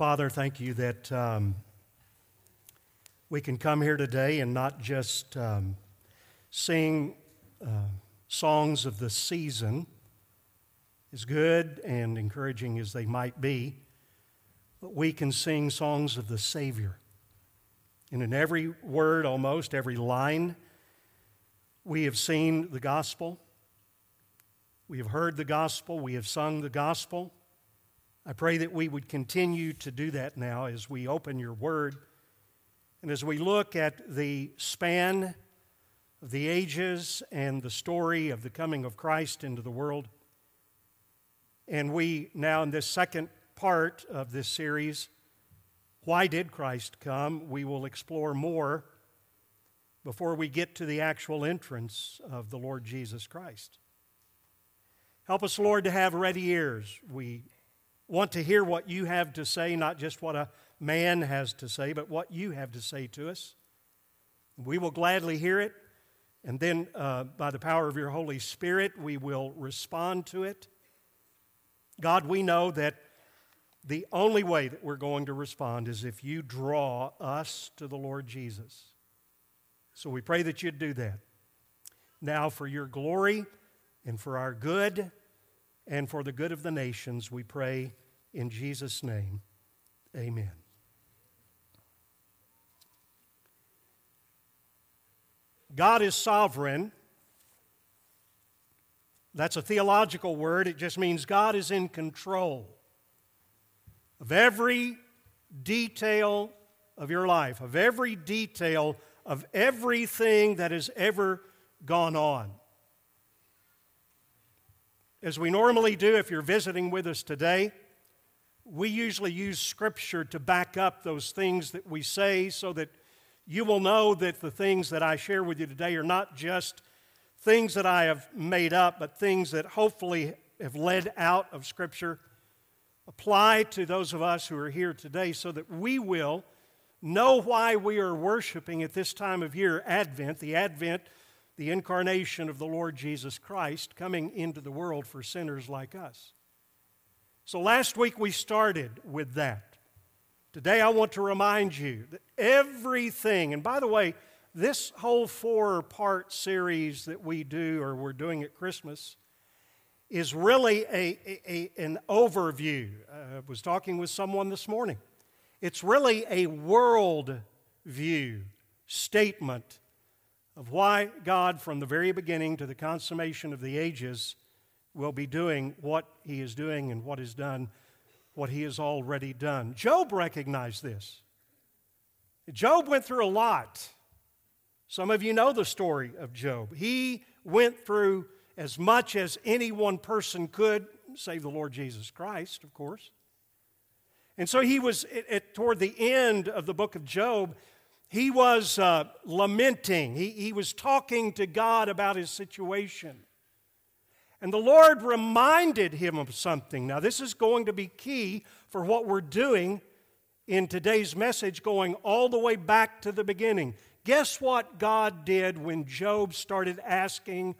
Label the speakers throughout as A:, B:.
A: Father, thank you that um, we can come here today and not just um, sing uh, songs of the season, as good and encouraging as they might be, but we can sing songs of the Savior. And in every word, almost every line, we have seen the gospel. We have heard the gospel. We have sung the gospel. I pray that we would continue to do that now as we open your word and as we look at the span of the ages and the story of the coming of Christ into the world. And we now, in this second part of this series, Why Did Christ Come? we will explore more before we get to the actual entrance of the Lord Jesus Christ. Help us, Lord, to have ready ears. We want to hear what you have to say, not just what a man has to say, but what you have to say to us. We will gladly hear it, and then uh, by the power of your Holy Spirit, we will respond to it. God, we know that the only way that we're going to respond is if you draw us to the Lord Jesus. So we pray that you'd do that. Now, for your glory and for our good and for the good of the nations, we pray in Jesus' name, amen. God is sovereign. That's a theological word. It just means God is in control of every detail of your life, of every detail of everything that has ever gone on. As we normally do, if you're visiting with us today, we usually use Scripture to back up those things that we say so that you will know that the things that I share with you today are not just things that I have made up, but things that hopefully have led out of Scripture. Apply to those of us who are here today so that we will know why we are worshiping at this time of year, Advent, the Advent, the incarnation of the Lord Jesus Christ coming into the world for sinners like us. So last week we started with that. Today I want to remind you that everything, and by the way, this whole four part series that we do or we're doing at Christmas is really a, a, an overview. Uh, I was talking with someone this morning. It's really a world view statement of why God, from the very beginning to the consummation of the ages, will be doing what he is doing and what is done, what he has already done. Job recognized this. Job went through a lot. Some of you know the story of Job. He went through as much as any one person could, save the Lord Jesus Christ, of course. And so he was, at, toward the end of the book of Job, he was uh, lamenting. He, he was talking to God about his situation. And the Lord reminded him of something. Now, this is going to be key for what we're doing in today's message, going all the way back to the beginning. Guess what God did when Job started asking,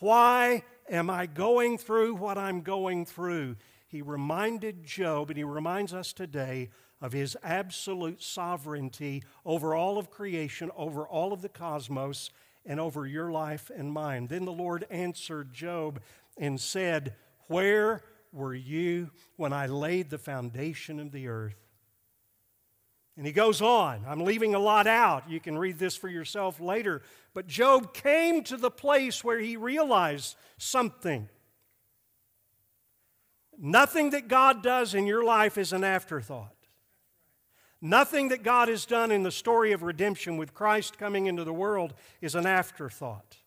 A: Why am I going through what I'm going through? He reminded Job, and he reminds us today, of his absolute sovereignty over all of creation, over all of the cosmos, and over your life and mine. Then the Lord answered Job and said, Where were you when I laid the foundation of the earth? And he goes on. I'm leaving a lot out. You can read this for yourself later. But Job came to the place where he realized something. Nothing that God does in your life is an afterthought. Nothing that God has done in the story of redemption with Christ coming into the world is an afterthought.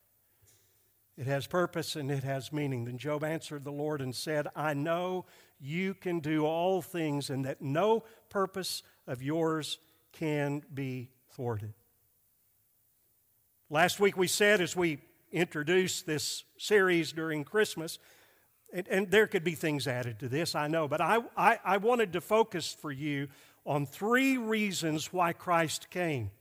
A: It has purpose and it has meaning. Then Job answered the Lord and said, I know you can do all things and that no purpose of yours can be thwarted. Last week we said, as we introduced this series during Christmas, and, and there could be things added to this, I know, but I, I, I wanted to focus for you on three reasons why Christ came.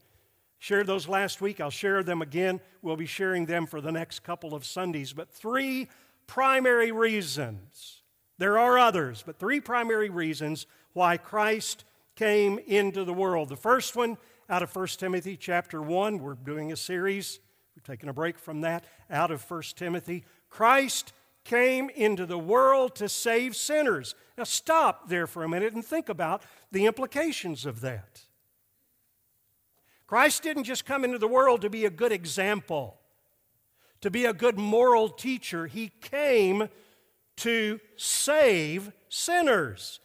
A: Shared those last week. I'll share them again. We'll be sharing them for the next couple of Sundays. But three primary reasons. There are others, but three primary reasons why Christ came into the world. The first one out of 1 Timothy chapter 1, we're doing a series. We've taken a break from that out of 1 Timothy. Christ came into the world to save sinners. Now, stop there for a minute and think about the implications of that. Christ didn't just come into the world to be a good example, to be a good moral teacher. He came to save sinners.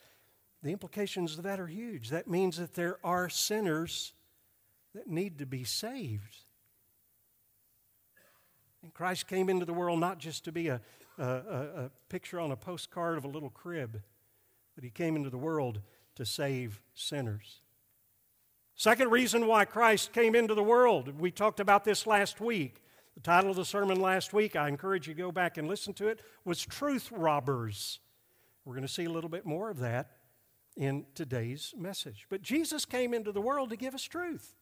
A: The implications of that are huge. That means that there are sinners that need to be saved. And Christ came into the world not just to be a, a, a, picture on a postcard of a little crib, but He came into the world to save sinners. Second reason why Christ came into the world, we talked about this last week. The title of the sermon last week, I encourage you to go back and listen to it, was Truth Robbers. We're going to see a little bit more of that in today's message. But Jesus came into the world to give us truth.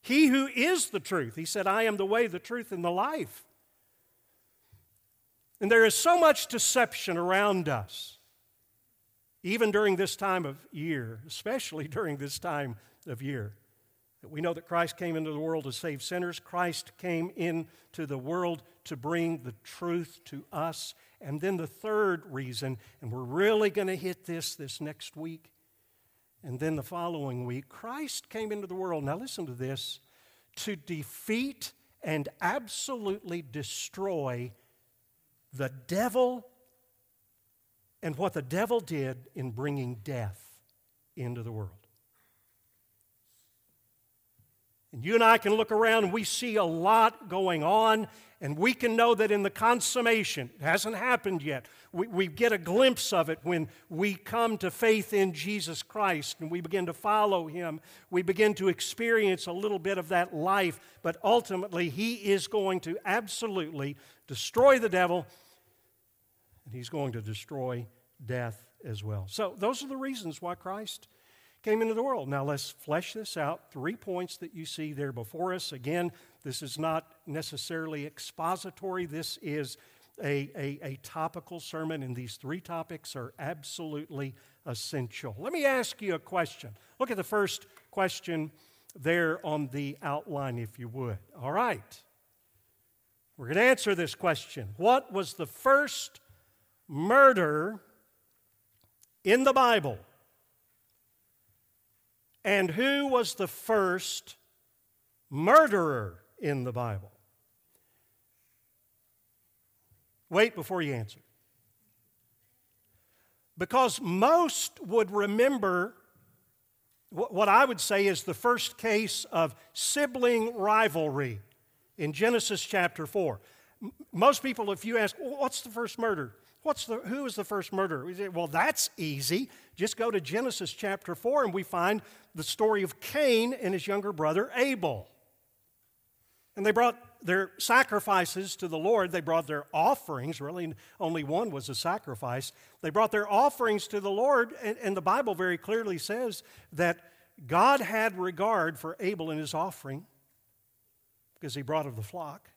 A: He who is the truth, he said, I am the way, the truth, and the life. And there is so much deception around us, even during this time of year, especially during this time of year. That we know that Christ came into the world to save sinners. Christ came into the world to bring the truth to us. And then the third reason, and we're really going to hit this this next week, and then the following week, Christ came into the world, now listen to this, to defeat and absolutely destroy the devil and what the devil did in bringing death into the world. And you and I can look around and we see a lot going on, and we can know that in the consummation, it hasn't happened yet. We, we get a glimpse of it when we come to faith in Jesus Christ and we begin to follow Him. We begin to experience a little bit of that life, but ultimately, He is going to absolutely destroy the devil, and He's going to destroy death as well. So, those are the reasons why Christ came into the world. Now let's flesh this out. Three points that you see there before us. Again, this is not necessarily expository, this is a, a, a, topical sermon, and these three topics are absolutely essential. Let me ask you a question. Look at the first question there on the outline, if you would. All right. We're going to answer this question What was the first murder in the Bible? And who was the first murderer in the Bible? Wait before you answer. Because most would remember what I would say is the first case of sibling rivalry in Genesis chapter 4. Most people, if you ask, what's the first murder? What's the, who was the first murderer? Well, that's easy. Just go to Genesis chapter 4 and we find the story of Cain and his younger brother Abel. And they brought their sacrifices to the Lord. They brought their offerings. Really, only one was a sacrifice. They brought their offerings to the Lord, and, and the Bible very clearly says that God had regard for Abel and his offering because he brought of the flock.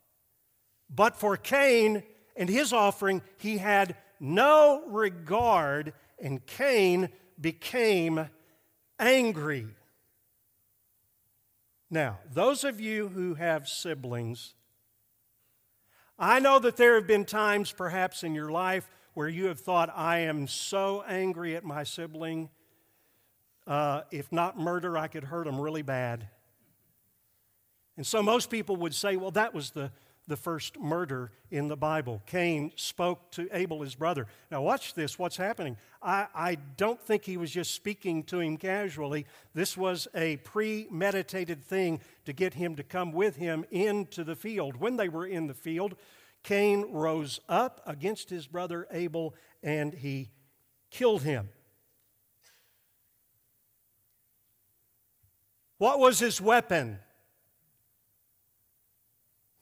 A: But for Cain, and his offering he had no regard, and Cain became angry. Now, those of you who have siblings, I know that there have been times perhaps in your life where you have thought, I am so angry at my sibling. Uh, if not murder, I could hurt him really bad. And so most people would say, well, that was the the first murder in the Bible. Cain spoke to Abel, his brother. Now, watch this. What's happening? I, I don't think he was just speaking to him casually. This was a premeditated thing to get him to come with him into the field. When they were in the field, Cain rose up against his brother Abel and he killed him. What was his weapon?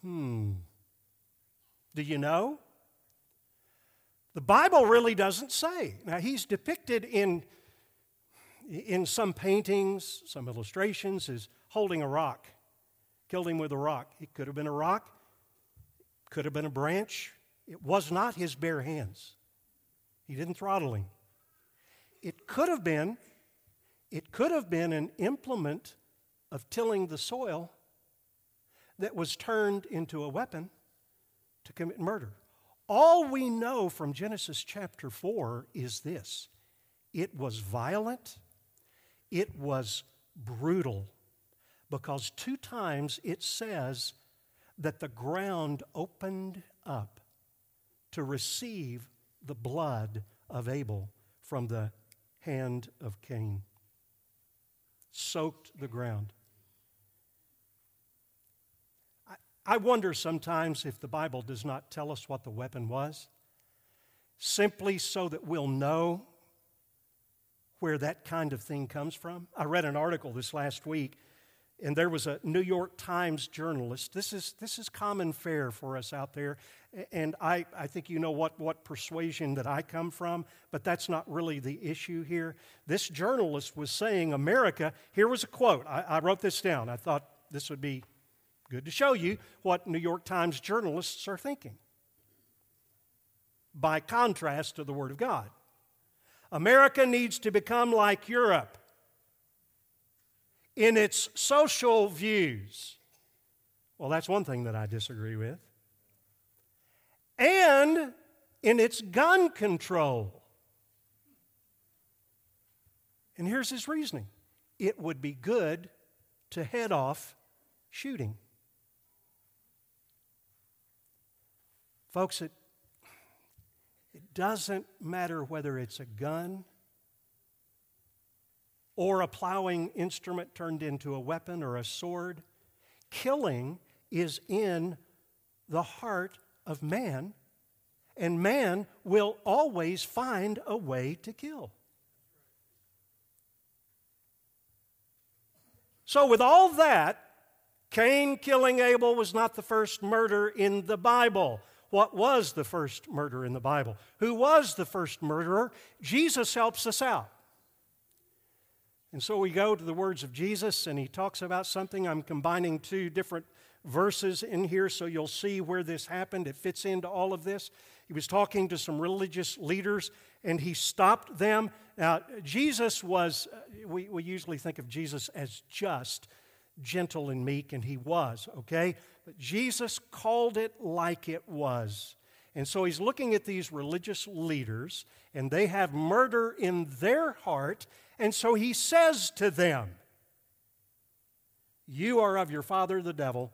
A: Hmm. Do you know? The Bible really doesn't say. Now, he's depicted in, in some paintings, some illustrations, as holding a rock. Killed him with a rock. It could have been a rock, could have been a branch. It was not his bare hands. He didn't throttle him. It could have been It could have been an implement of tilling the soil that was turned into a weapon to commit murder. All we know from Genesis chapter 4 is this it was violent, it was brutal, because two times it says that the ground opened up to receive the blood of Abel from the hand of Cain. Soaked the ground. I, wonder sometimes if the Bible does not tell us what the weapon was, simply so that we'll know where that kind of thing comes from. I read an article this last week and there was a New York Times journalist. This is, this is common fare for us out there. And I, I think you know what, what persuasion that I come from, but that's not really the issue here. This journalist was saying, America, here was a quote. I, I wrote this down. I thought this would be good to show you what New York Times journalists are thinking. By contrast to the Word of God, America needs to become like Europe in its social views. Well, that's one thing that I disagree with. And in its gun control. And here's his reasoning it would be good to head off shooting. Folks, it, it doesn't matter whether it's a gun or a plowing instrument turned into a weapon or a sword. Killing is in the heart of man, and man will always find a way to kill. So, with all that, Cain killing Abel was not the first murder in the Bible. What was the first murder in the Bible? Who was the first murderer? Jesus helps us out. And so we go to the words of Jesus, and he talks about something. I'm combining two different verses in here so you'll see where this happened. It fits into all of this. He was talking to some religious leaders, and he stopped them. Now, Jesus was, uh, we, we usually think of Jesus as just, gentle, and meek, and he was, okay? But Jesus called it like it was. And so he's looking at these religious leaders, and they have murder in their heart, and so he says to them, You are of your father the devil,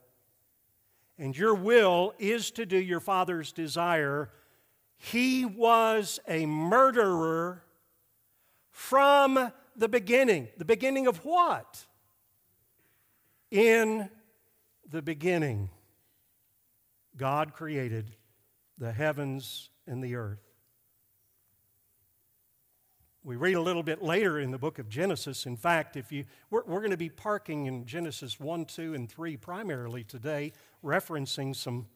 A: and your will is to do your father's desire. He was a murderer from the beginning. The beginning of what? In the beginning, God created the heavens and the earth. We read a little bit later in the book of Genesis. In fact, if you, we're, we're going to be parking in Genesis 1, 2, and 3 primarily today, referencing some,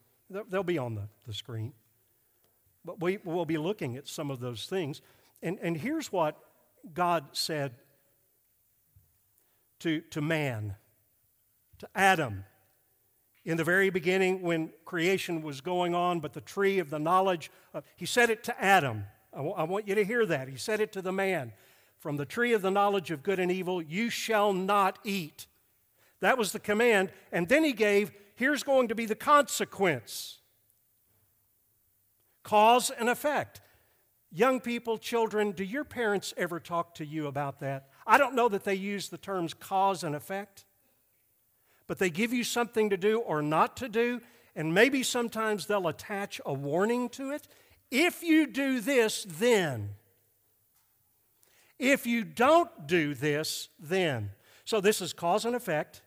A: they'll be on the, the screen. But we will be looking at some of those things. And, and here's what God said to, to man, to Adam, in the very beginning when creation was going on, but the tree of the knowledge, of, he said it to Adam. I, w- I want you to hear that. He said it to the man From the tree of the knowledge of good and evil, you shall not eat. That was the command. And then he gave, here's going to be the consequence cause and effect. Young people, children, do your parents ever talk to you about that? I don't know that they use the terms cause and effect, but they give you something to do or not to do, and maybe sometimes they'll attach a warning to it. If you do this, then. If you don't do this, then. So this is cause and effect.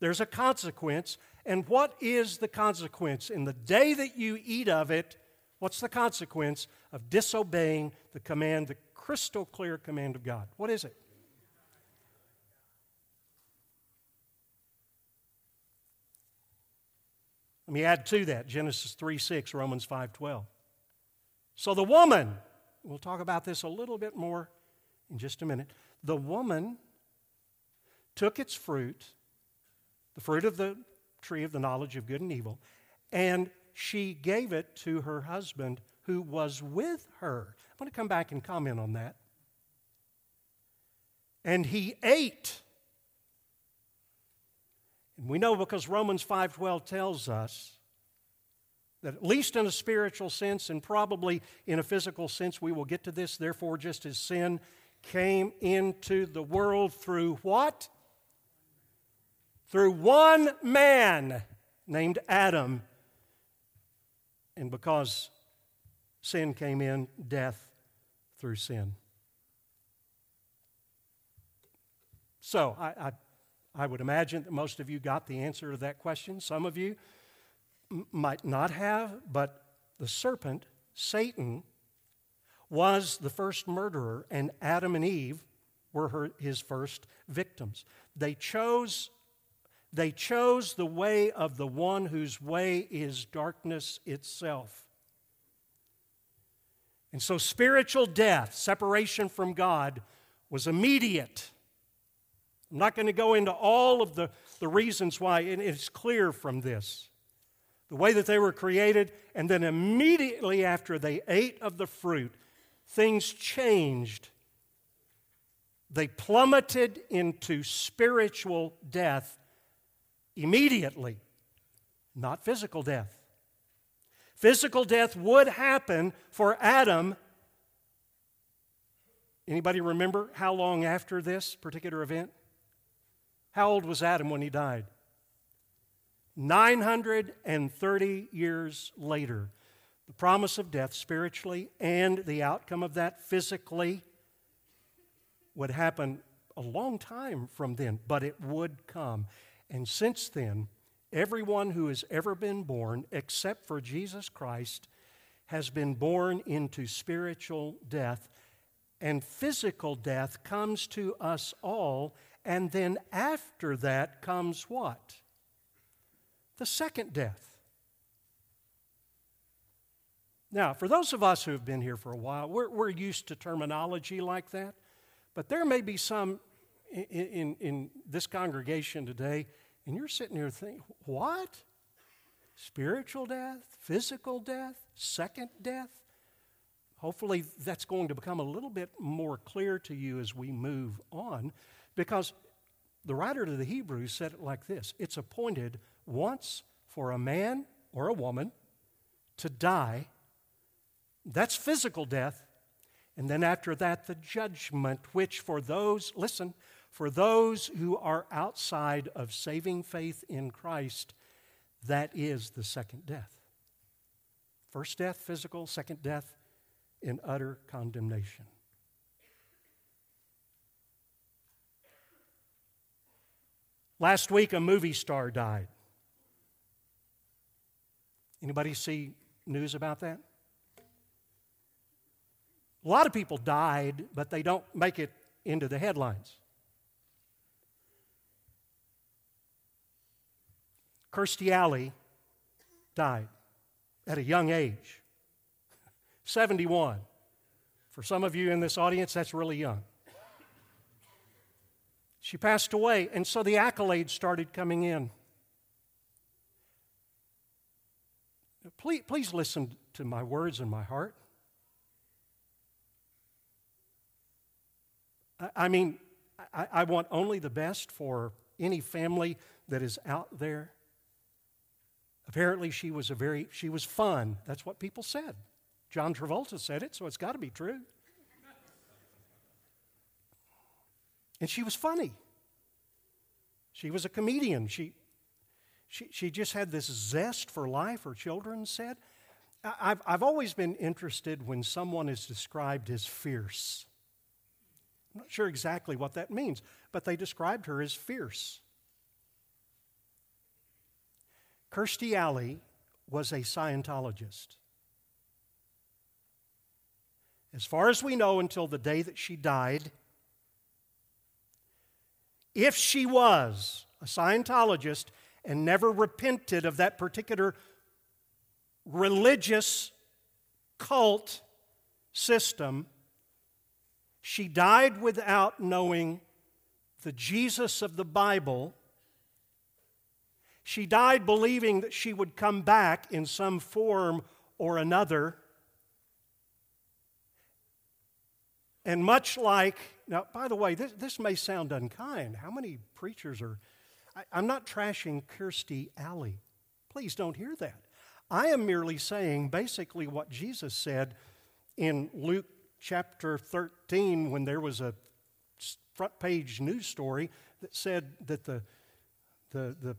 A: There's a consequence. And what is the consequence? In the day that you eat of it, what's the consequence of disobeying the command, the crystal clear command of God? What is it? Let me add to that Genesis 3 6, Romans 5 12. So the woman, we'll talk about this a little bit more in just a minute. The woman took its fruit, the fruit of the tree of the knowledge of good and evil, and she gave it to her husband who was with her. I'm going to come back and comment on that. and he ate. And we know because Romans 5:12 tells us that at least in a spiritual sense and probably in a physical sense we will get to this therefore just as sin came into the world through what? Through one man named Adam. And because sin came in, death through sin. So I, I, I, would imagine that most of you got the answer to that question. Some of you m- might not have, but the serpent, Satan, was the first murderer, and Adam and Eve were her, his first victims. They chose, they chose the way of the one whose way is darkness itself. And so spiritual death, separation from God, was immediate. I'm not going to go into all of the, the reasons why, and it's clear from this. The way that they were created, and then immediately after they ate of the fruit, things changed. They plummeted into spiritual death immediately, not physical death. Physical death would happen for Adam. Anybody remember how long after this particular event? How old was Adam when he died? 930 years later. The promise of death spiritually and the outcome of that physically would happen a long time from then, but it would come. And since then, everyone who has ever been born, except for Jesus Christ, has been born into spiritual death. And physical death comes to us all. And then after that comes what? The second death. Now, for those of us who have been here for a while, we're, we're used to terminology like that, but there may be some in, in, in this congregation today, and you're sitting here thinking, what? Spiritual death, physical death, second death? Hopefully, that's going to become a little bit more clear to you as we move on, because the writer to the Hebrews said it like this It's appointed once for a man or a woman to die that's physical death. And then after that, the judgment, which for those, listen, for those who are outside of saving faith in Christ, that is the second death. First death, physical, second death, in utter condemnation. Last week, a movie star died. Anybody see news about that? A lot of people died, but they don't make it into the headlines. Kirstie Alley died at a young age 71. For some of you in this audience, that's really young. She passed away, and so the accolades started coming in. Please, please listen to my words and my heart. I mean, I, want only the best for any family that is out there. Apparently, she was a very, she was fun. That's what people said. John Travolta said it, so it's got to be true. And she was funny. She was a comedian. She, she, she just had this zest for life, her children said. I've, I've always been interested when someone is described as fierce. I'm not sure exactly what that means, but they described her as fierce. Kirstie Alley was a Scientologist. As far as we know, until the day that she died, if she was a Scientologist and never repented of that particular religious cult system, she died without knowing the Jesus of the Bible. She died believing that she would come back in some form or another. And much like, now, by the way, this, this may sound unkind. How many preachers are, I, I'm not trashing Kirstie Alley. Please don't hear that. I am merely saying basically what Jesus said in Luke chapter 13 when there was a front page news story that said that the, the, the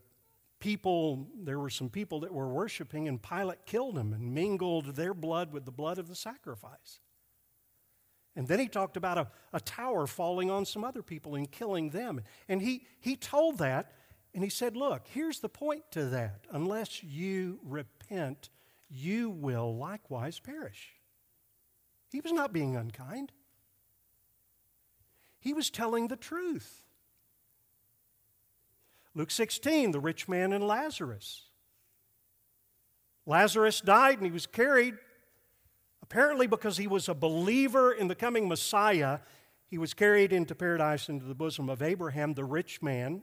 A: people, there were some people that were worshiping, and Pilate killed them and mingled their blood with the blood of the sacrifice. And then he talked about a, a tower falling on some other people and killing them. And he, he told that, and he said, Look, here's the point to that. Unless you repent, you will likewise perish. He was not being unkind, he was telling the truth. Luke 16, the rich man and Lazarus. Lazarus died and he was carried, apparently because he was a believer in the coming Messiah. He was carried into paradise into the bosom of Abraham. The rich man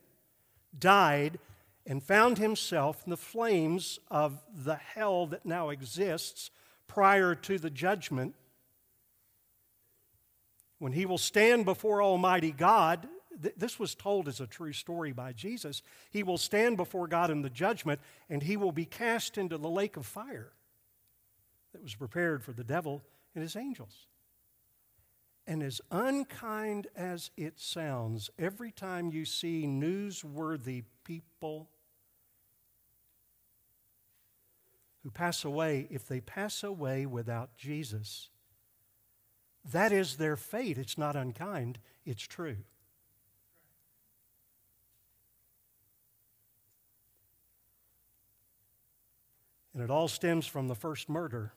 A: died and found himself in the flames of the hell that now exists prior to the judgment. When he will stand before Almighty God th- this was told as a true story by Jesus. He will stand before God in the judgment, and he will be cast into the lake of fire that was prepared for the devil and his angels. And as unkind as it sounds, every time you see newsworthy people who pass away, if they pass away without Jesus, that is their fate. It's not unkind, it's true. And it all stems from the first murder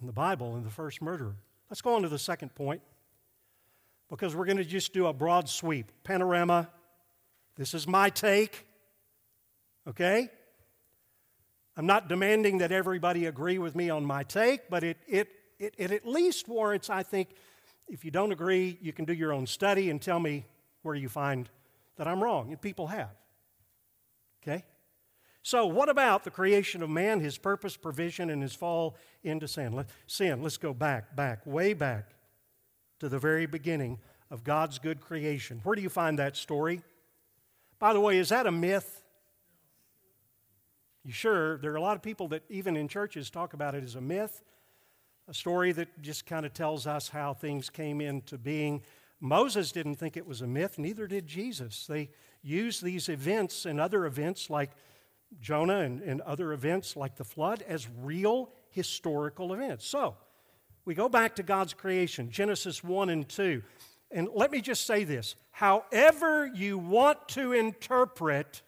A: in the Bible in the first murderer. Let's go on to the second point because we're going to just do a broad sweep. Panorama. This is my take. Okay? I'm not demanding that everybody agree with me on my take, but it, it, it, it at least warrants, I think, if you don't agree, you can do your own study and tell me where you find that I'm wrong. And people have. Okay? So, what about the creation of man, his purpose, provision, and his fall into sin? Let, sin, let's go back, back, way back to the very beginning of God's good creation. Where do you find that story? By the way, is that a myth? You sure? There are a lot of people that, even in churches, talk about it as a myth, a story that just kind of tells us how things came into being. Moses didn't think it was a myth, neither did Jesus. They used these events and other events like Jonah and, and other events like the flood as real historical events. So, we go back to God's creation, Genesis 1 and 2. And let me just say this however you want to interpret,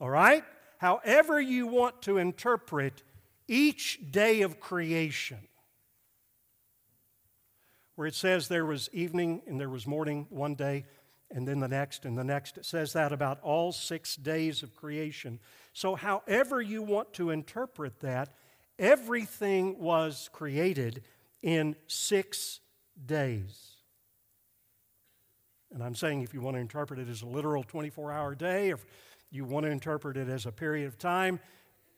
A: all right? However you want to interpret each day of creation, where it says there was evening and there was morning one day, and then the next and the next. It says that about all six days of creation. So, however you want to interpret that, everything was created in six days. And I'm saying if you want to interpret it as a literal 24 hour day, or you want to interpret it as a period of time,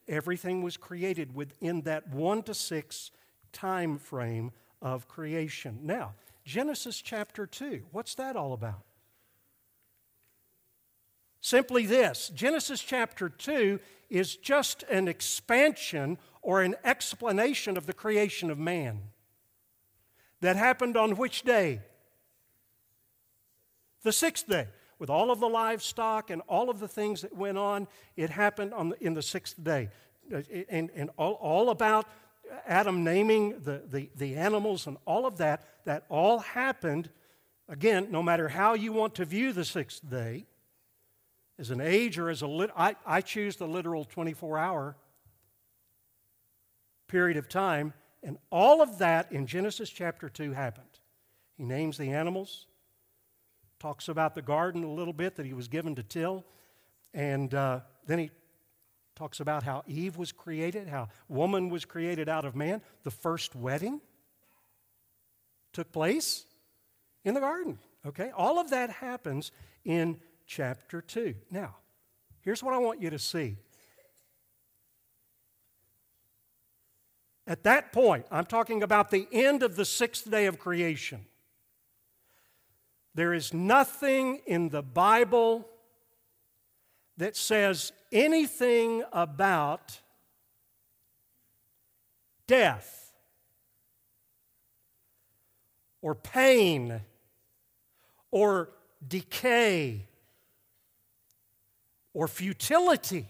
A: everything was created within that one to six time frame of creation. Now, Genesis chapter 2, what's that all about? Simply this Genesis chapter 2 is just an expansion or an explanation of the creation of man. That happened on which day? The sixth day. With all of the livestock and all of the things that went on, it happened on the, in the sixth day. Uh, and, and all, all about Adam naming the, the, the animals and all of that, that all happened, again, no matter how you want to view the sixth day, as an age or as a lit- I, I choose the literal 24 hour period of time and all of that in genesis chapter 2 happened. He names the animals talks about the garden a little bit that he was given to till and uh, then he talks about how eve was created how woman was created out of man. The first wedding took place in the garden okay? All of that happens in chapter 2. Now, here's what I want you to see. At that point, I'm talking about the end of the sixth day of creation. There is nothing in the Bible that says anything about death or pain or decay or futility.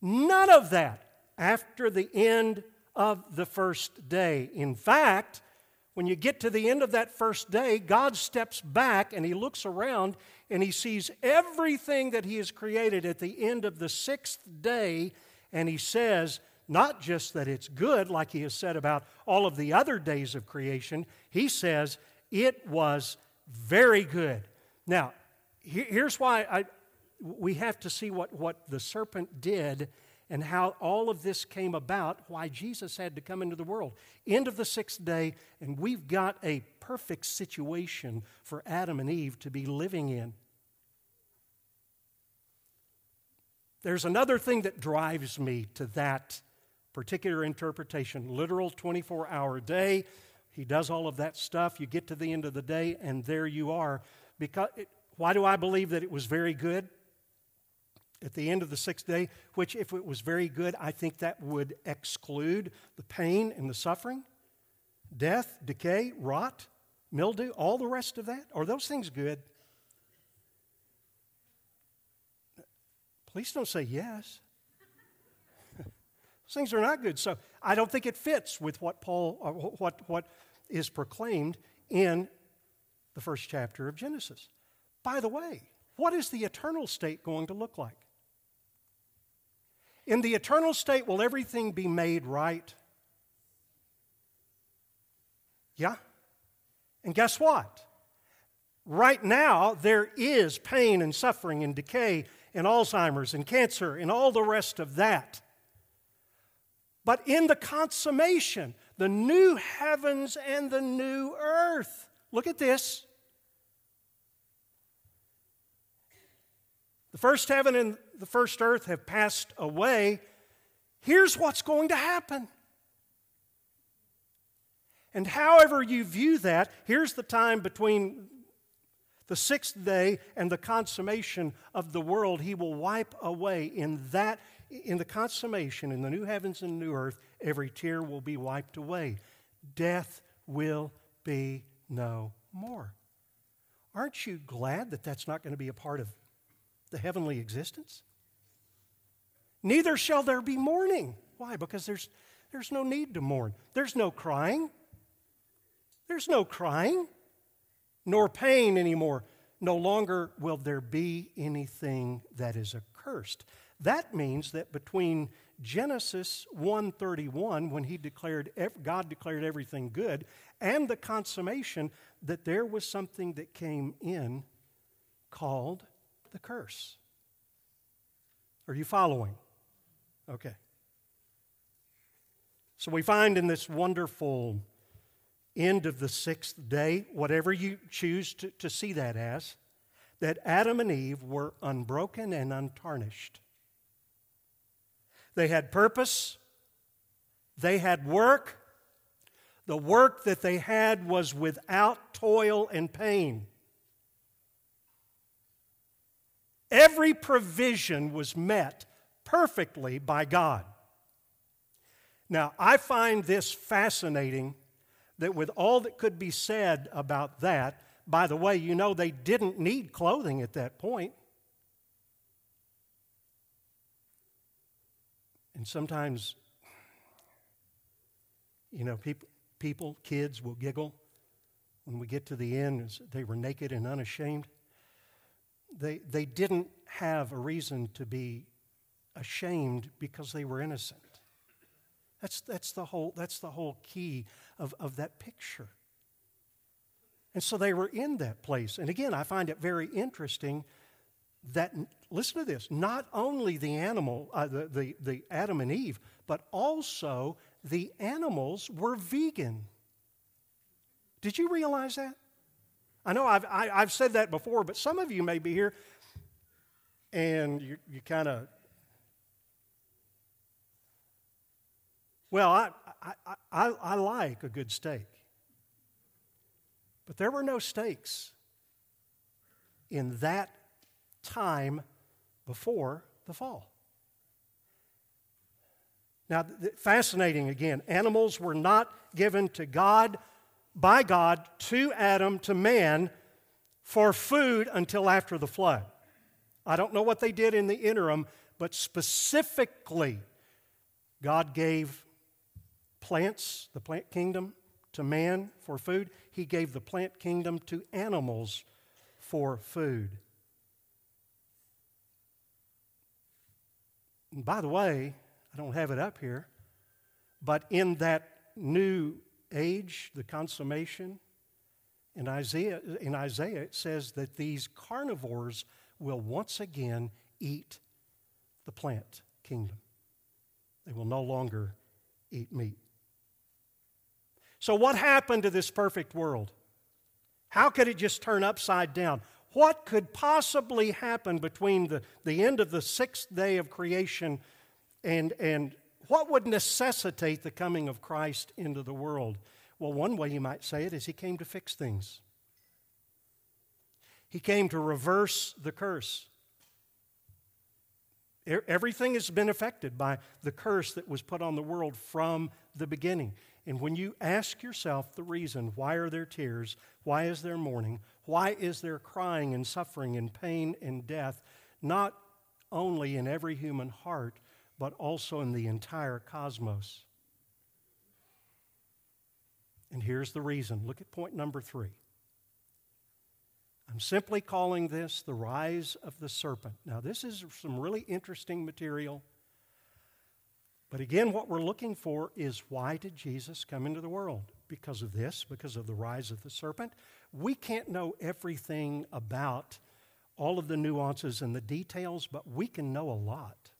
A: None of that after the end of the first day. In fact, when you get to the end of that first day, God steps back and he looks around and he sees everything that he has created at the end of the sixth day, and he says, not just that it's good, like he has said about all of the other days of creation, he says it was very good. Now, here's why I, we have to see what, what the serpent did and how all of this came about, why Jesus had to come into the world. End of the sixth day, and we've got a perfect situation for Adam and Eve to be living in. There's another thing that drives me to that particular interpretation literal 24 hour day. He does all of that stuff. You get to the end of the day, and there you are. Because, why do I believe that it was very good? At the end of the sixth day, which, if it was very good, I think that would exclude the pain and the suffering, death, decay, rot, mildew, all the rest of that. Are those things good? Please don't say yes. those things are not good. So I don't think it fits with what Paul, uh, what, what is proclaimed in the first chapter of Genesis. By the way, what is the eternal state going to look like? In the eternal state, will everything be made right? Yeah? And guess what? Right now, there is pain and suffering and decay and Alzheimer's and cancer and all the rest of that. But in the consummation, the new heavens and the new earth, look at this. The first heaven and the first earth have passed away. Here's what's going to happen. And however you view that, here's the time between the sixth day and the consummation of the world. He will wipe away in that, in the consummation, in the new heavens and new earth, every tear will be wiped away. Death will be no more. Aren't you glad that that's not going to be a part of the heavenly existence? Neither shall there be mourning. Why? Because there's, there's no need to mourn. There's no crying. There's no crying, nor pain anymore. No longer will there be anything that is accursed. That means that between Genesis 1:31 when he declared God declared everything good and the consummation that there was something that came in called the curse. Are you following? Okay. So we find in this wonderful end of the sixth day, whatever you choose to, to see that as, that Adam and Eve were unbroken and untarnished. They had purpose, they had work. The work that they had was without toil and pain. Every provision was met perfectly by God. Now, I find this fascinating that with all that could be said about that, by the way, you know they didn't need clothing at that point. And sometimes, you know, people, people, kids will giggle when we get to the end. They were naked and unashamed they, they didn't have a reason to be ashamed because they were innocent. That's, that's, the, whole, that's the whole key of, of that picture. And so they were in that place. And again, I find it very interesting that, listen to this, not only the animal, uh, the, the, the Adam and Eve, but also the animals were vegan. Did you realize that? I know I've, I, have i have said that before, but some of you may be here and you, you kind of, well, I, I, I, I like a good steak. But there were no steaks in that time before the fall. Now, fascinating again, animals were not given to God, by God, to Adam, to man, for food until after the flood. I don't know what they did in the interim, but specifically, God gave plants, the plant kingdom, to man for food. He gave the plant kingdom to animals for food. And by the way, I don't have it up here, but in that new age, the consummation, in Isaiah, in Isaiah it says that these carnivores will once again eat the plant kingdom. They will no longer eat meat. So, what happened to this perfect world? How could it just turn upside down? What could possibly happen between the, the end of the sixth day of creation and, and what would necessitate the coming of Christ into the world? Well, one way you might say it is he came to fix things. He came to reverse the curse. Everything has been affected by the curse that was put on the world from the beginning. And when you ask yourself the reason, why are there tears? Why is there mourning? Why is there crying and suffering and pain and death? Not only in every human heart, but also in the entire cosmos. And here's the reason. Look at point number three. I'm simply calling this the rise of the serpent. Now, this is some really interesting material. But again, what we're looking for is why did Jesus come into the world? Because of this, because of the rise of the serpent. We can't know everything about all of the nuances and the details, but we can know a lot.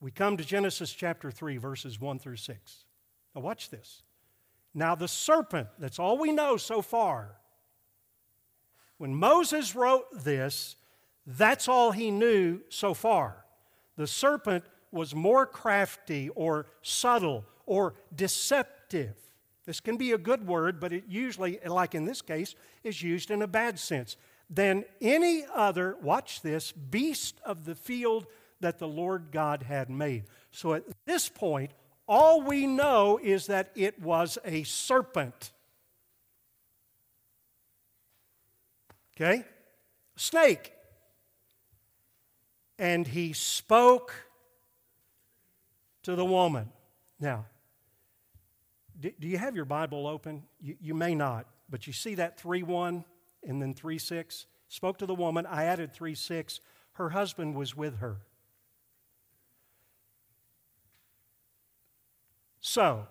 A: We come to Genesis chapter 3, verses 1 through 6. Now, watch this. Now, the serpent, that's all we know so far. When Moses wrote this, that's all he knew so far. The serpent was more crafty or subtle or deceptive. This can be a good word, but it usually, like in this case, is used in a bad sense. Than any other, watch this, beast of the field that the Lord God had made. So at this point, all we know is that it was a serpent. Okay? Snake. And he spoke to the woman. Now, do, you have your Bible open? You, you may not, but you see that 3 1 and then 3 6? Spoke to the woman. I added 3 6. Her husband was with her. So,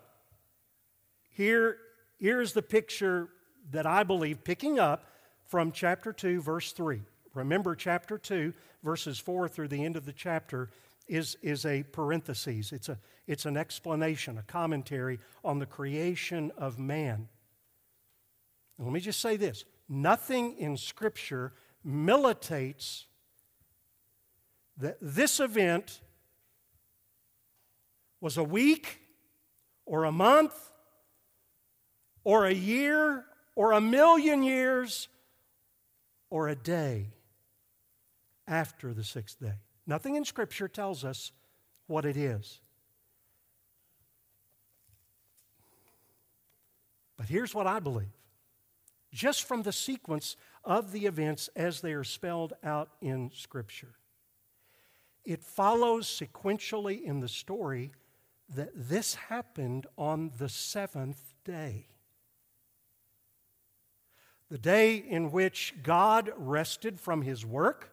A: here, here's the picture that I believe, picking up from chapter 2, verse 3. Remember, chapter 2, verses 4 through the end of the chapter is, is a parenthesis. It's, a, it's an explanation, a commentary on the creation of man. And let me just say this nothing in Scripture militates that this event was a week or a month or a year or a million years or a day after the sixth day. Nothing in Scripture tells us what it is. But here's what I believe just from the sequence of the events as they are spelled out in Scripture. It follows sequentially in the story that this happened on the seventh day. The day in which God rested from his work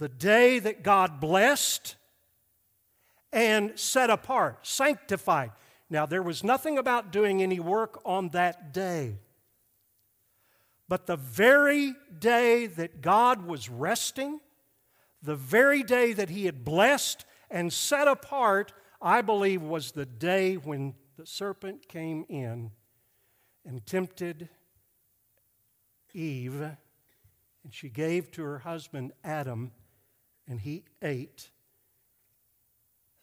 A: the day that God blessed and set apart, sanctified. Now, there was nothing about doing any work on that day. But the very day that God was resting, the very day that He had blessed and set apart, I believe was the day when the serpent came in and tempted Eve, and she gave to her husband Adam and he ate.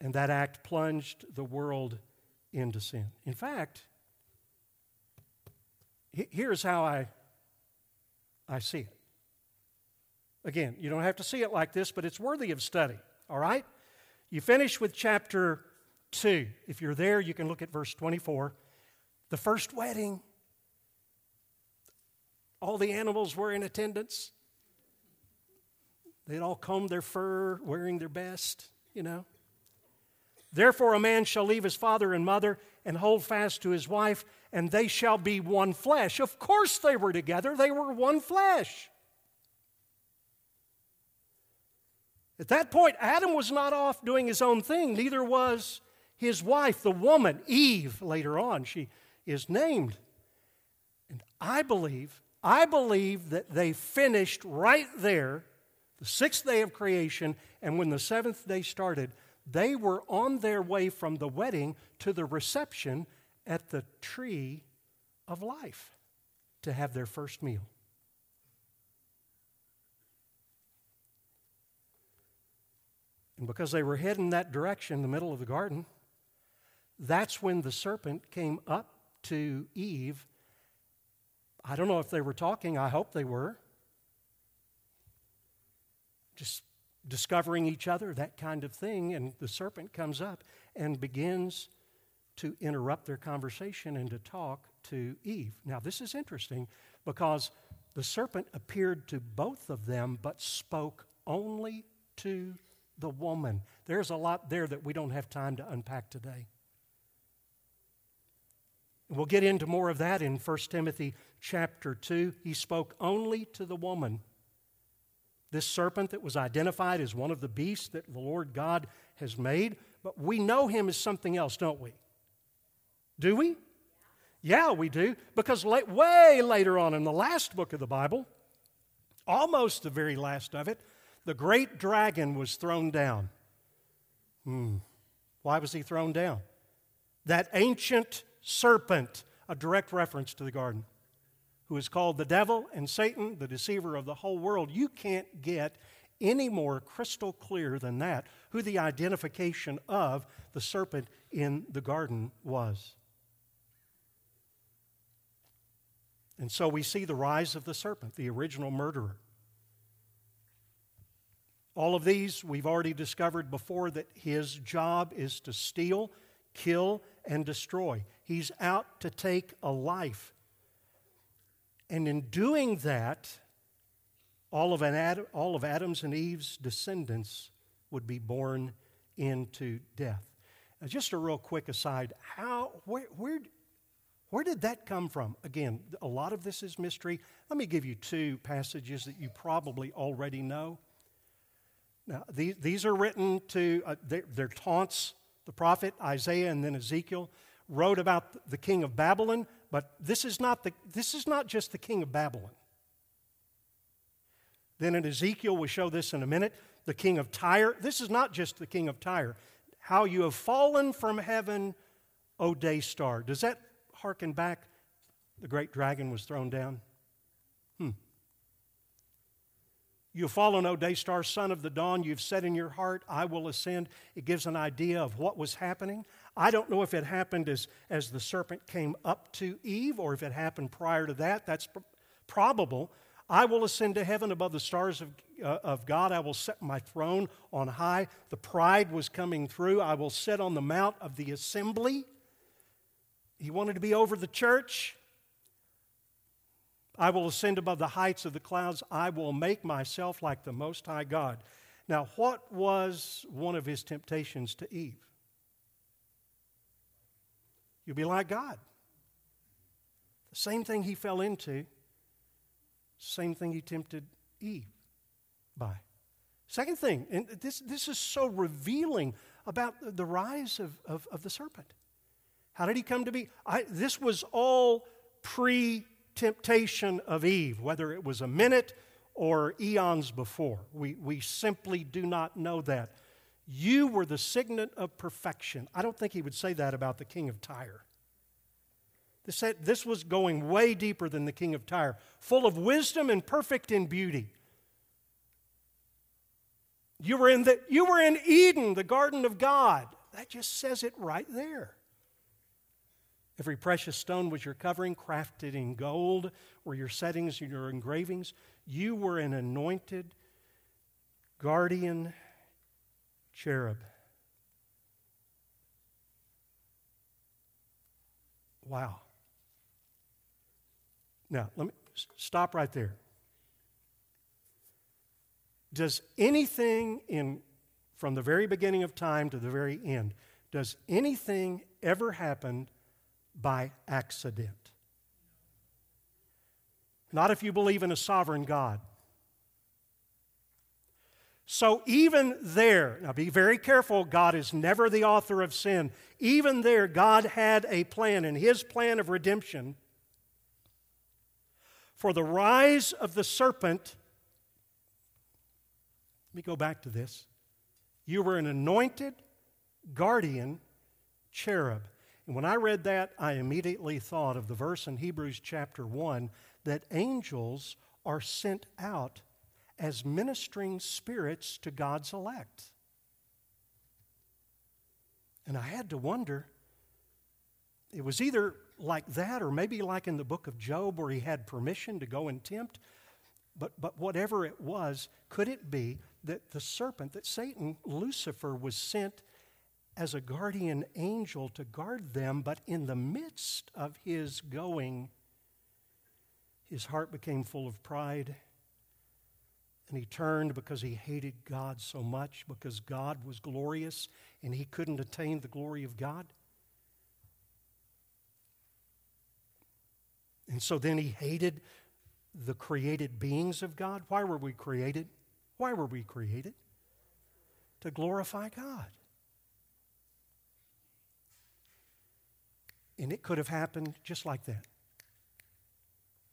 A: And that act plunged the world into sin. In fact, here's how I, I see it. Again, you don't have to see it like this, but it's worthy of study, all right? You finish with chapter 2. If you're there, you can look at verse 24. The first wedding, all the animals were in attendance. They'd all combed their fur, wearing their best, you know. Therefore, a man shall leave his father and mother and hold fast to his wife, and they shall be one flesh. Of course, they were together, they were one flesh. At that point, Adam was not off doing his own thing, neither was his wife, the woman, Eve, later on. She is named. And I believe, I believe that they finished right there, the sixth day of creation, and when the seventh day started, they were on their way from the wedding to the reception at the tree of life to have their first meal. And because they were heading that direction the middle of the garden, that's when the serpent came up to Eve. I don't know if they were talking, I hope they were. Just discovering each other, that kind of thing. And the serpent comes up and begins to interrupt their conversation and to talk to Eve. Now, this is interesting because the serpent appeared to both of them but spoke only to the woman. There's a lot there that we don't have time to unpack today. We'll get into more of that in 1 Timothy chapter 2. He spoke only to the woman. This serpent that was identified as one of the beasts that the Lord God has made, but we know him as something else, don't we? Do we? Yeah, we do. Because late, way later on in the last book of the Bible, almost the very last of it, the great dragon was thrown down. Hmm. Why was he thrown down? That ancient serpent, a direct reference to the garden who is called the devil and Satan, the deceiver of the whole world. You can't get any more crystal clear than that who the identification of the serpent in the garden was. And so we see the rise of the serpent, the original murderer. All of these we've already discovered before that his job is to steal, kill, and destroy. He's out to take a life. And in doing that, all of, Adam, all of Adam's and Eve's descendants would be born into death. Now, just a real quick aside how, where, where, where did that come from? Again, a lot of this is mystery. Let me give you two passages that you probably already know. Now, these, these are written to, uh, they're, they're taunts. The prophet Isaiah and then Ezekiel wrote about the king of Babylon but this is not, the, this is not just the king of Babylon. Then in Ezekiel, we show this in a minute, the king of Tyre. This is not just the king of Tyre. How you have fallen from heaven, O day star. Does that harken back? The great dragon was thrown down. Hmm. You have fallen, O day star, son of the dawn. You've said in your heart, I will ascend. It gives an idea of what was happening. I don't know if it happened as, as the serpent came up to Eve or if it happened prior to that. That's pr- probable. I will ascend to heaven above the stars of, uh, of God. I will set my throne on high. The pride was coming through. I will sit on the mount of the assembly. He wanted to be over the church. I will ascend above the heights of the clouds. I will make myself like the Most High God. Now, what was one of his temptations to Eve? You'll be like God. The same thing he fell into, same thing he tempted Eve by. Second thing, and this, this is so revealing about the rise of, of, of the serpent. How did he come to be? I, this was all pre temptation of Eve, whether it was a minute or eons before. We, we simply do not know that. You were the signet of perfection. I don't think he would say that about the king of Tyre. This, was going way deeper than the king of Tyre, full of wisdom and perfect in beauty. You were in, the, you were in Eden, the garden of God. That just says it right there. Every precious stone was your covering, crafted in gold, were your settings and your engravings. You were an anointed guardian cherub. Wow. Now, let me stop right there. Does anything in from the very beginning of time to the very end, does anything ever happen by accident? Not if you believe in a sovereign God. So, even there, now be very careful, God is never the author of sin. Even there, God had a plan, and His plan of redemption for the rise of the serpent. Let me go back to this. You were an anointed guardian cherub. And when I read that, I immediately thought of the verse in Hebrews chapter 1 that angels are sent out as ministering spirits to God's elect. And I had to wonder it was either like that or maybe like in the book of Job where he had permission to go and tempt. But, but whatever it was, could it be that the serpent, that Satan, Lucifer, was sent as a guardian angel to guard them, but in the midst of his going, his heart became full of pride and he turned because he hated God so much, because God was glorious and he couldn't attain the glory of God. And so then he hated the created beings of God. Why were we created? Why were we created? To glorify God. And it could have happened just like that.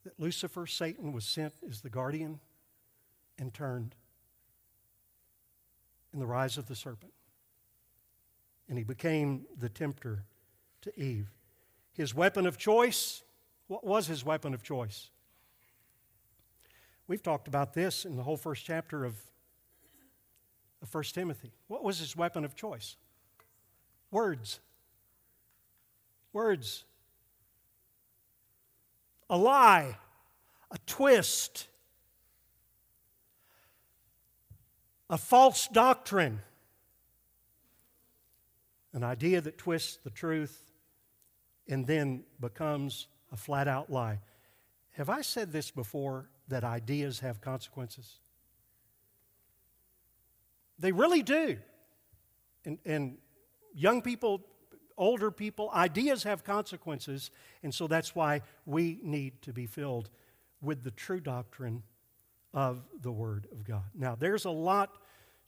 A: That Lucifer, Satan, was sent as the guardian and turned in the rise of the serpent. And he became the tempter to Eve. His weapon of choice, what was his weapon of choice? We've talked about this in the whole first chapter of, of 1 Timothy. What was his weapon of choice? Words. Words. A lie, a twist, a false doctrine, an idea that twists the truth and then becomes a flat out lie. Have I said this before that ideas have consequences? They really do. And, and young people, older people, ideas have consequences. And so that's why we need to be filled with the true doctrine of the Word of God. Now, there's a lot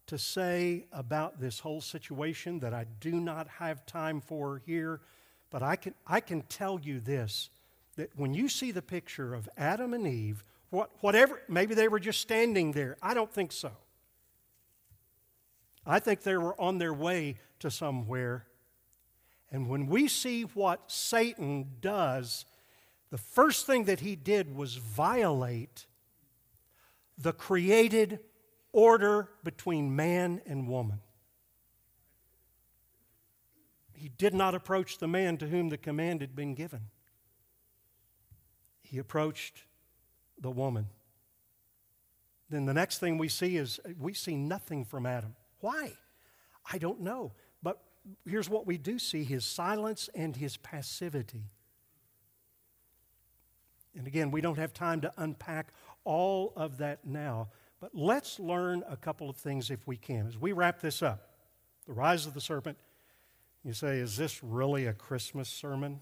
A: to say about this whole situation that I do not have time for here, but I can, I can tell you this that when you see the picture of Adam and Eve, what, whatever, maybe they were just standing there. I don't think so. I think they were on their way to somewhere. And when we see what Satan does, the first thing that he did was violate the created order between man and woman. He did not approach the man to whom the command had been given. He approached the woman. Then the next thing we see is we see nothing from Adam. Why? I don't know. But here's what we do see his silence and his passivity. And again, we don't have time to unpack all of that now, but let's learn a couple of things if we can. As we wrap this up, the rise of the serpent, you say, is this really a Christmas sermon?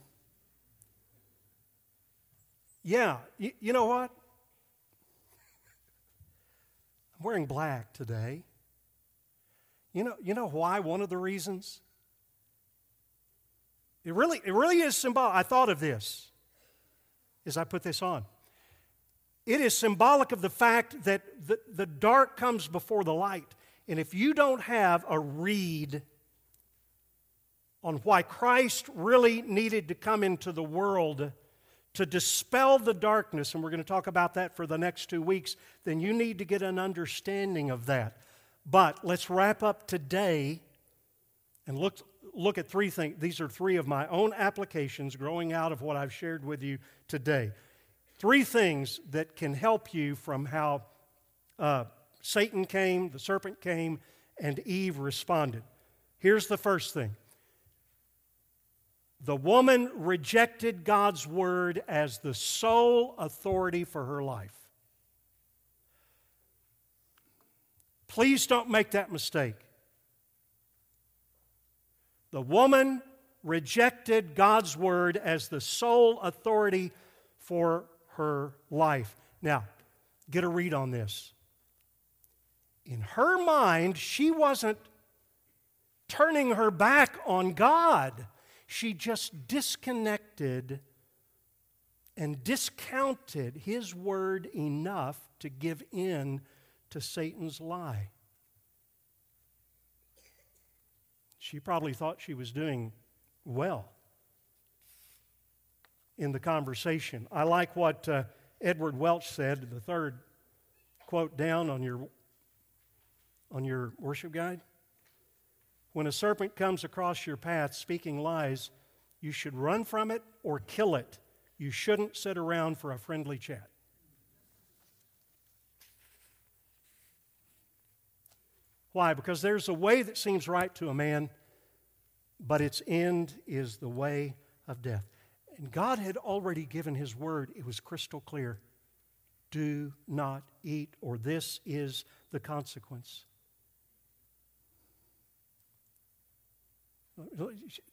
A: Yeah, you, you know what? I'm wearing black today. You know, you know why? One of the reasons? It really, it really is symbolic. I thought of this as I put this on. It is symbolic of the fact that the, the dark comes before the light. And if you don't have a read on why Christ really needed to come into the world to dispel the darkness, and we're going to talk about that for the next two weeks, then you need to get an understanding of that. But let's wrap up today and look, look at three things. These are three of my own applications growing out of what I've shared with you today. Three things that can help you from how uh, Satan came, the serpent came, and Eve responded. Here's the first thing the woman rejected God's word as the sole authority for her life. Please don't make that mistake. The woman rejected God's word as the sole authority for her life. Now, get a read on this. In her mind, she wasn't turning her back on God. She just disconnected and discounted his word enough to give in to Satan's lie. She probably thought she was doing well in the conversation. I like what uh, Edward Welch said, the third quote down on your, on your worship guide. When a serpent comes across your path speaking lies, you should run from it or kill it. You shouldn't sit around for a friendly chat. Why? Because there's a way that seems right to a man, but its end is the way of death. And God had already given His word, it was crystal clear. Do not eat, or this is the consequence.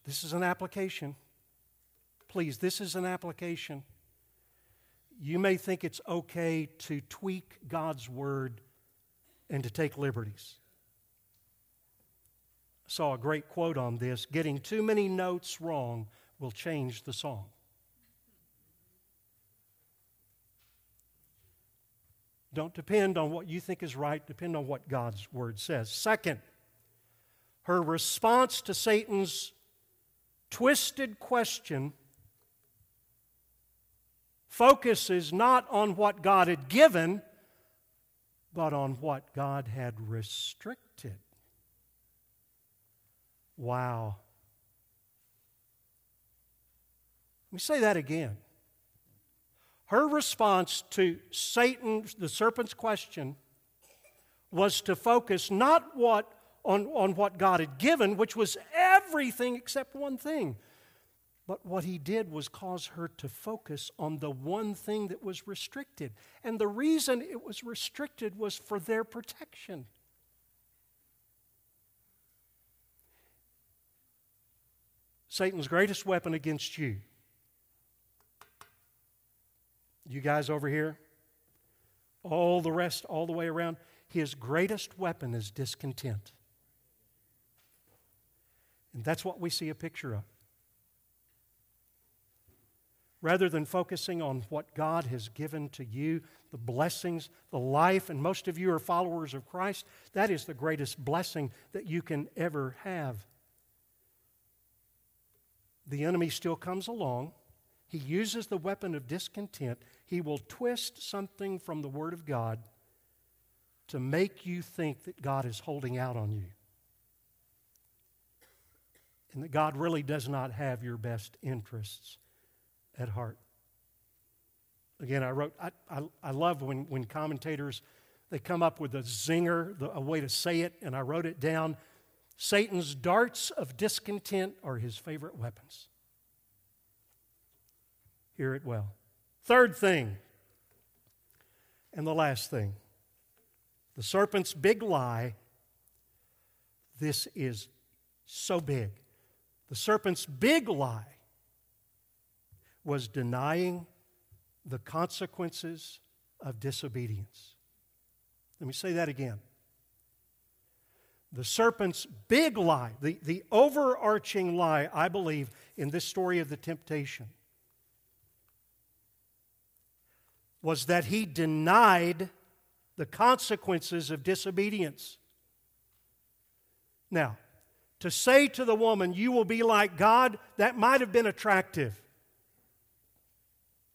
A: This is an application. Please, this is an application. You may think it's okay to tweak God's word and to take liberties. I saw a great quote on this getting too many notes wrong will change the song. Don't depend on what you think is right, depend on what God's word says. Second, her response to Satan's twisted question focuses not on what God had given, but on what God had restricted. Wow. Let me say that again. Her response to Satan, the serpent's question, was to focus not what on, on what God had given, which was everything except one thing. But what he did was cause her to focus on the one thing that was restricted. And the reason it was restricted was for their protection. Satan's greatest weapon against you, you guys over here, all the rest, all the way around, his greatest weapon is discontent. And that's what we see a picture of. Rather than focusing on what God has given to you, the blessings, the life, and most of you are followers of Christ, that is the greatest blessing that you can ever have. The enemy still comes along. He uses the weapon of discontent. He will twist something from the Word of God to make you think that God is holding out on you and that God really does not have your best interests at heart. Again, I wrote, I, I, I love when, when commentators, they come up with a zinger, the, a way to say it, and I wrote it down. Satan's darts of discontent are his favorite weapons. Hear it well. Third thing, and the last thing the serpent's big lie. This is so big. The serpent's big lie was denying the consequences of disobedience. Let me say that again. The serpent's big lie, the, the overarching lie, I believe, in this story of the temptation, was that he denied the consequences of disobedience. Now, to say to the woman, You will be like God, that might have been attractive.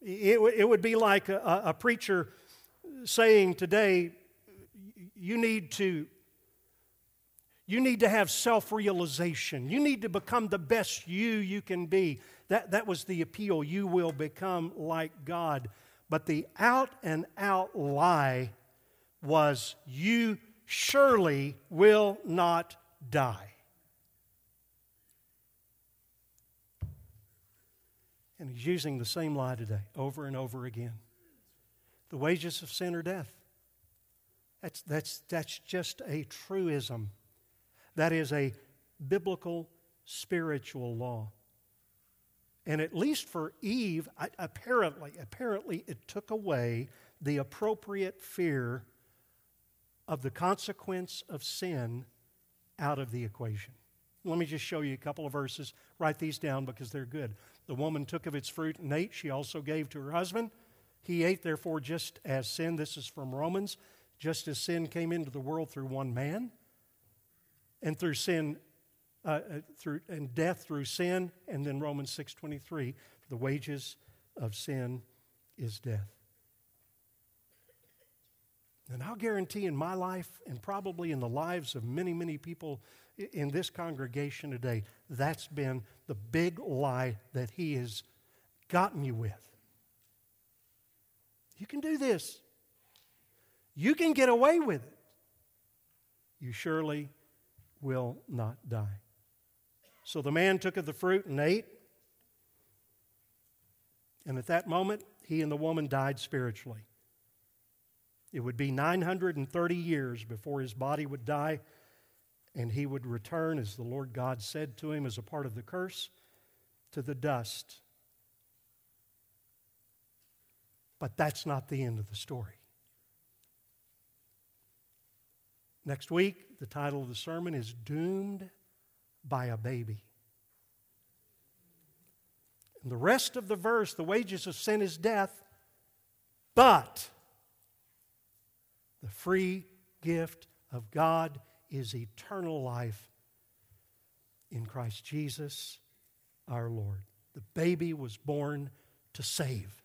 A: It, it would be like a, a preacher saying today, You need to You need to have self realization. You need to become the best you you can be. That, that was the appeal. You will become like God. But the out and out lie was, You surely will not die. And he's using the same lie today over and over again. The wages of sin are death. That's, that's, that's just a truism. That is a biblical spiritual law. And at least for Eve, apparently, apparently it took away the appropriate fear of the consequence of sin out of the equation. Let me just show you a couple of verses. Write these down because they're good. The woman took of its fruit and ate. She also gave to her husband. He ate, therefore, just as sin. This is from Romans. Just as sin came into the world through one man, and through sin, uh, uh, through and death through sin, and then Romans six twenty three, the wages of sin is death. And I'll guarantee in my life, and probably in the lives of many, many people in this congregation today, that's been the big lie that he has gotten you with. You can do this. You can get away with it. You surely will not die. So the man took of the fruit and ate. And at that moment, he and the woman died spiritually. It would be 930 years before his body would die, and he would return, as the Lord God said to him as a part of the curse, to the dust. But that's not the end of the story. Next week, the title of the sermon is Doomed by a Baby. And the rest of the verse, the wages of sin is death, but the free gift of God is eternal life in Christ Jesus our Lord. The baby was born to save.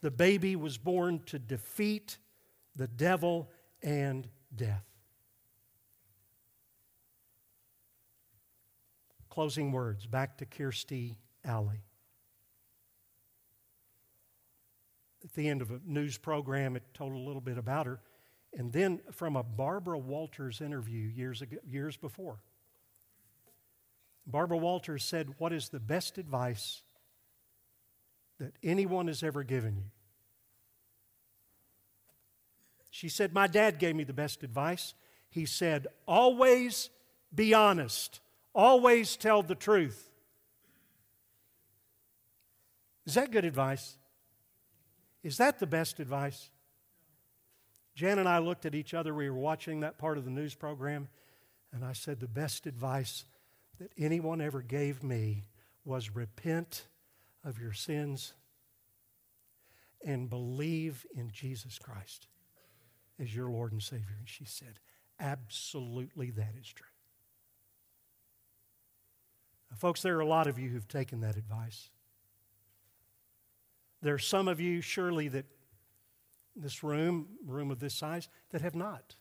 A: The baby was born to defeat the devil and death. Closing words back to Kirstie Alley. At the end of a news program, it told a little bit about her. And then from a Barbara Walters interview years, ago, years before, Barbara Walters said, What is the best advice that anyone has ever given you? She said, My dad gave me the best advice. He said, Always be honest, always tell the truth. Is that good advice? Is that the best advice? Jan and I looked at each other. We were watching that part of the news program, and I said, The best advice that anyone ever gave me was repent of your sins and believe in Jesus Christ as your Lord and Savior? And she said, Absolutely, that is true. Folks, there are a lot of you who've taken that advice. There are some of you, surely, that this room, room of this size, that have not.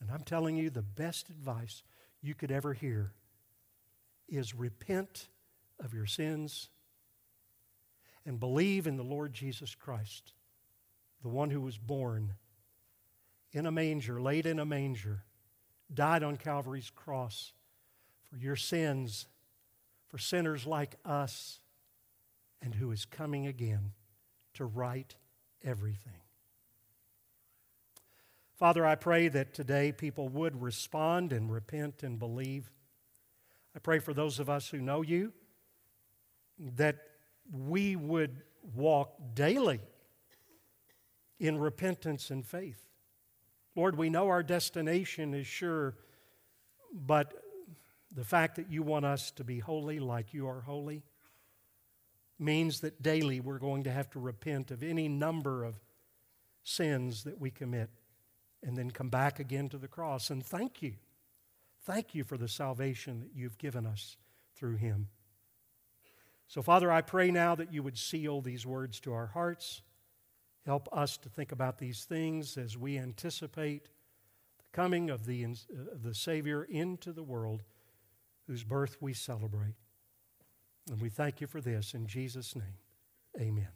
A: And I'm telling you, the best advice you could ever hear is repent of your sins and believe in the Lord Jesus Christ, the one who was born in a manger, laid in a manger, died on Calvary's cross for your sins, for sinners like us, and who is coming again to right everything. Father, I pray that today people would respond and repent and believe. I pray for those of us who know you that we would walk daily in repentance and faith. Lord, we know our destination is sure, but the fact that you want us to be holy like you are holy means that daily we're going to have to repent of any number of sins that we commit and then come back again to the cross. And thank you. Thank you for the salvation that you've given us through him. So, Father, I pray now that you would seal these words to our hearts. Help us to think about these things as we anticipate the coming of the, uh, the Savior into the world, whose birth we celebrate. And we thank you for this in Jesus' name. Amen.